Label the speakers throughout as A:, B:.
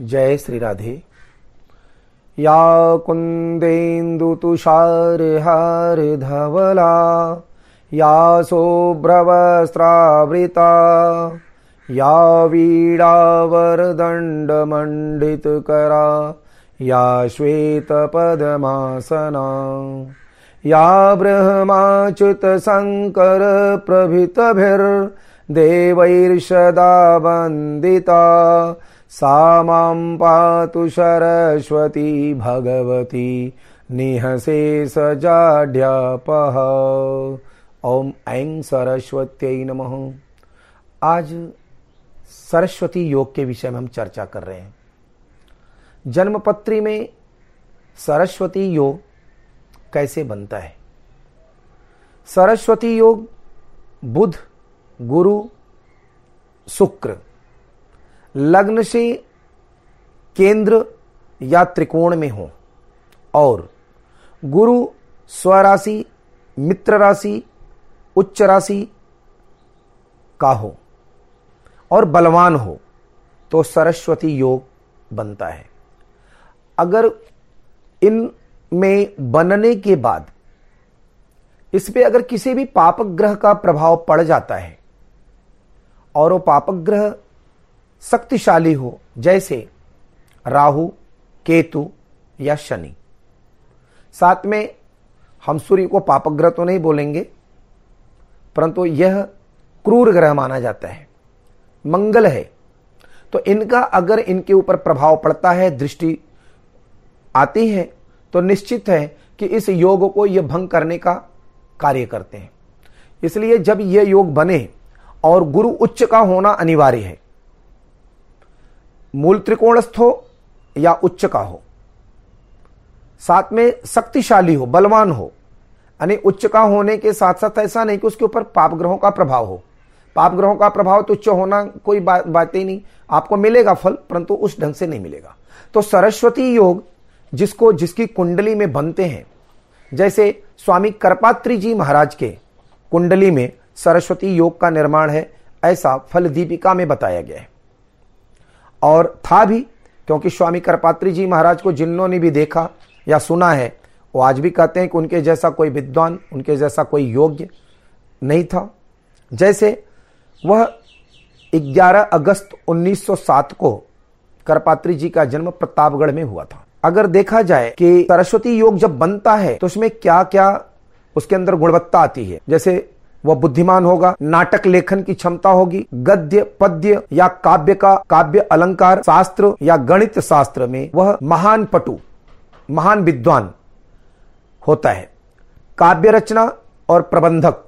A: जय श्री राधे। या कुन्देन्दुतुषारहार धवला या शुभ्रवस्त्रावृता या वीणावरदण्डमण्डितकरा या श्वेतपदमासना या ब्रह्माच्युतशङ्करप्रभृतभिर्देवैर्षदा वन्दिता सा पातु सरस्वती भगवती, निहसे सजाड्यापः ओम ऐं सरस्वत्यै नमः। आज सरस्वती योग के विषय में हम चर्चा कर रहे हैं। जन्मपत्री में सरस्वती योग कैसे बनता है? सरस्वती योग बुध, गुरु, शुक्र लग्न से केंद्र या त्रिकोण में हो। और गुरु स्वराशि, मित्र राशि, उच्च राशि का हो और बलवान हो तो सरस्वती योग बनता है। अगर इन में बनने के बाद इस पे अगर किसी भी पापक ग्रह का प्रभाव पड़ जाता है और वो पापक ग्रह शक्तिशाली हो, जैसे राहु, केतु या शनि। साथ में हम सूर्य को पापक ग्रह तो नहीं बोलेंगे, परंतु यह क्रूर ग्रह माना जाता है। मंगल है तो इनका अगर इनके ऊपर प्रभाव पड़ता है, दृष्टि आती है तो निश्चित है कि इस योग को यह भंग करने का कार्य करते हैं। इसलिए जब यह योग बने और गुरु उच्च का होना अनिवार्य है मूल त्रिकोणस्थ हो या उच्च का हो। साथ में शक्तिशाली हो, बलवान हो। यानी उच्च का होने के साथ साथ ऐसा नहीं कि उसके ऊपर पाप ग्रहों का प्रभाव हो। पाप ग्रहों का प्रभाव तो उच्च होना कोई बात बात ही नहीं। आपको मिलेगा फल, परंतु उस ढंग से नहीं मिलेगा। तो सरस्वती योग जिसको, जिसकी कुंडली में बनते हैं, जैसे स्वामी करपात्री जी महाराज के कुंडली में सरस्वती योग का निर्माण है, ऐसा फल दीपिका में बताया गया है। और था भी, क्योंकि स्वामी करपात्री जी महाराज को जिन्होंने भी देखा या सुना है, वो आज भी कहते हैं कि उनके जैसा कोई विद्वान, उनके जैसा कोई योग्य नहीं था। जैसे वह 11 अगस्त 1907 को करपात्री जी का जन्म प्रतापगढ़ में हुआ था। अगर देखा जाए कि सरस्वती योग जब बनता है तो उसमें क्या क्या उसके अंदर गुणवत्ता आती है। जैसे वह बुद्धिमान होगा, नाटक लेखन की क्षमता होगी, गद्य, पद्य या काव्य का, काव्य अलंकार, शास्त्र या गणित शास्त्र में वह महान पटु, महान विद्वान होता है। काव्य रचना और प्रबंधक,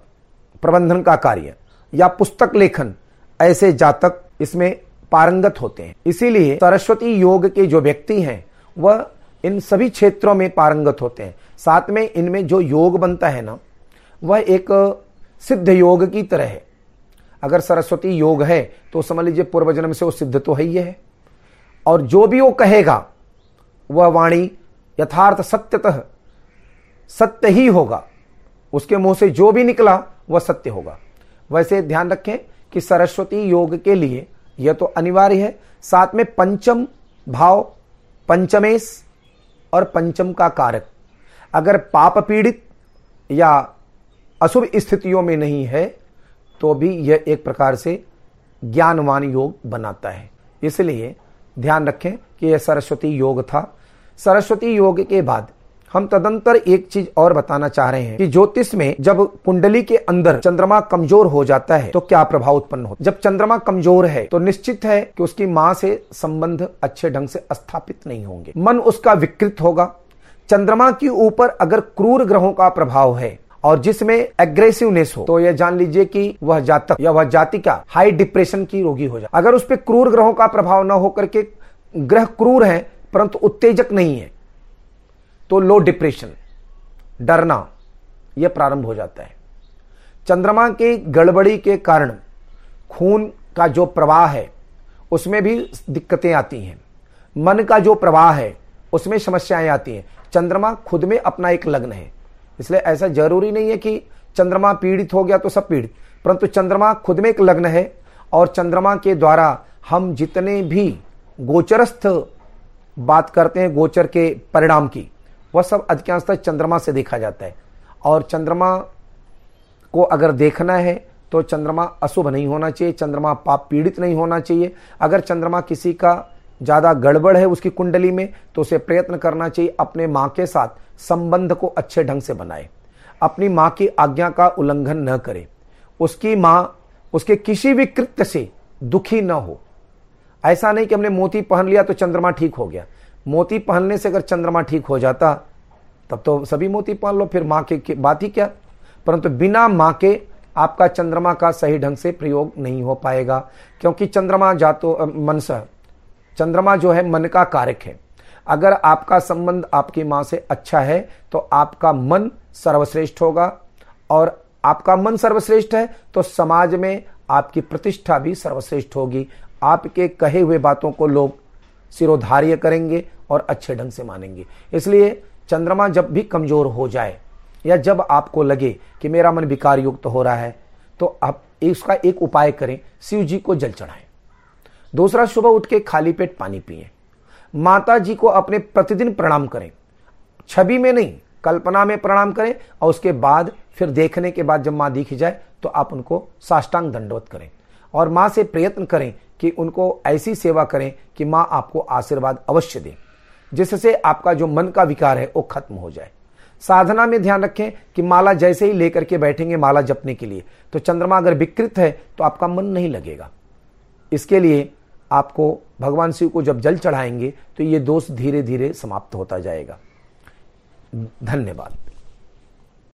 A: प्रबंधन का कार्य या पुस्तक लेखन ऐसे जातक इसमें पारंगत होते हैं। इसीलिए सरस्वती योग के जो व्यक्ति हैं, वह इन सभी क्षेत्रों में पारंगत होते हैं। साथ में इनमें जो योग बनता है ना, वह एक सिद्ध योग की तरह है। अगर सरस्वती योग है तो समझ लीजिए पूर्व जन्म से वो सिद्ध तो है ही है। और जो भी वो कहेगा, वह वाणी यथार्थ सत्यतः सत्य ही होगा। उसके मुँह से जो भी निकला, वह सत्य होगा। वैसे ध्यान रखें कि सरस्वती योग के लिए यह तो अनिवार्य है। साथ में पंचम भाव, पंचमेश और पंचम का कारक। अगर पाप पीड़ित या अशुभ स्थितियों में नहीं है तो भी यह एक प्रकार से ज्ञानवान योग बनाता है। इसलिए ध्यान रखें कि यह सरस्वती योग था। सरस्वती योग के बाद हम तदंतर एक चीज़ और बताना चाह रहे हैं कि ज्योतिष में जब कुंडली के अंदर चंद्रमा कमज़ोर हो जाता है तो क्या प्रभाव उत्पन्न होता है? जब चंद्रमा कमज़ोर है तो निश्चित है कि उसकी माँ से संबंध अच्छे ढंग से स्थापित नहीं होंगे। मन उसका विकृत होगा। चंद्रमा के ऊपर अगर क्रूर ग्रहों का प्रभाव है और जिसमें एग्रेसिवनेस हो तो यह जान लीजिए कि वह जातक या वह जाति का हाई डिप्रेशन की रोगी हो जाए अगर उस पर क्रूर ग्रहों का प्रभाव न होकर के ग्रह क्रूर है, परंतु उत्तेजक नहीं है तो लो डिप्रेशन डरना, यह प्रारंभ हो जाता है। चंद्रमा के गड़बड़ी के कारण खून का जो प्रवाह है, उसमें भी दिक्कतें आती हैं। मन का जो प्रवाह है, उसमें समस्याएँ आती हैं। चंद्रमा खुद में अपना एक लग्न है। इसलिए ऐसा ज़रूरी नहीं है कि चंद्रमा पीड़ित हो गया तो सब पीड़ित। परंतु चंद्रमा खुद में एक लग्न है और चंद्रमा के द्वारा हम जितने भी गोचरस्थ बात करते हैं, गोचर के परिणाम की, वह सब अधिकांशतः चंद्रमा से देखा जाता है। और चंद्रमा को अगर देखना है तो चंद्रमा अशुभ नहीं होना चाहिए, चंद्रमा पाप पीड़ित नहीं होना चाहिए। अगर चंद्रमा किसी का ज़्यादा गड़बड़ है उसकी कुंडली में तो उसे प्रयत्न करना चाहिए अपने माँ के साथ संबंध को अच्छे ढंग से बनाए। अपनी माँ की आज्ञा का उल्लंघन न करे। उसकी माँ, उसके किसी भी कृत्य से दुखी न हो। ऐसा नहीं कि हमने मोती पहन लिया तो चंद्रमा ठीक हो गया। मोती पहनने से अगर चंद्रमा ठीक हो जाता, तब तो सभी मोती पहन लो, फिर माँ के बात ही क्या? परंतु बिना माँ के आपका चंद्रमा का सही ढंग से प्रयोग नहीं हो पाएगा, क्योंकि चंद्रमा जातो मनस चंद्रमा जो है मन का कारक है। अगर आपका संबंध आपकी माँ से अच्छा है तो आपका मन सर्वश्रेष्ठ होगा। और आपका मन सर्वश्रेष्ठ है तो समाज में आपकी प्रतिष्ठा भी सर्वश्रेष्ठ होगी। आपके कहे हुए बातों को लोग सिरोधार्य करेंगे और अच्छे ढंग से मानेंगे। इसलिए चंद्रमा जब भी कमज़ोर हो जाए, या जब आपको लगे कि मेरा मन विकार युक्त हो रहा है तो आप इसका एक उपाय करें, शिव जी को जल चढ़ाएँ। दूसरा, सुबह उठ के खाली पेट पानी पिए। माता जी को अपने प्रतिदिन प्रणाम करें। छवि में नहीं, कल्पना में प्रणाम करें और उसके बाद, फिर देखने के बाद जब माँ दिख जाए तो आप उनको साष्टांग दंडवत करें। और माँ से प्रयत्न करें कि उनको ऐसी सेवा करें कि माँ आपको आशीर्वाद अवश्य दें, जिससे आपका जो मन का विकार है, वो खत्म हो जाए। साधना में ध्यान रखें कि माला जैसे ही लेकर के बैठेंगे, माला जपने के लिए। तो चंद्रमा अगर विकृत है तो आपका मन नहीं लगेगा। इसके लिए आपको भगवान शिव को जब जल चढ़ाएँगे तो ये दोष धीरे धीरे समाप्त होता जाएगा। धन्यवाद।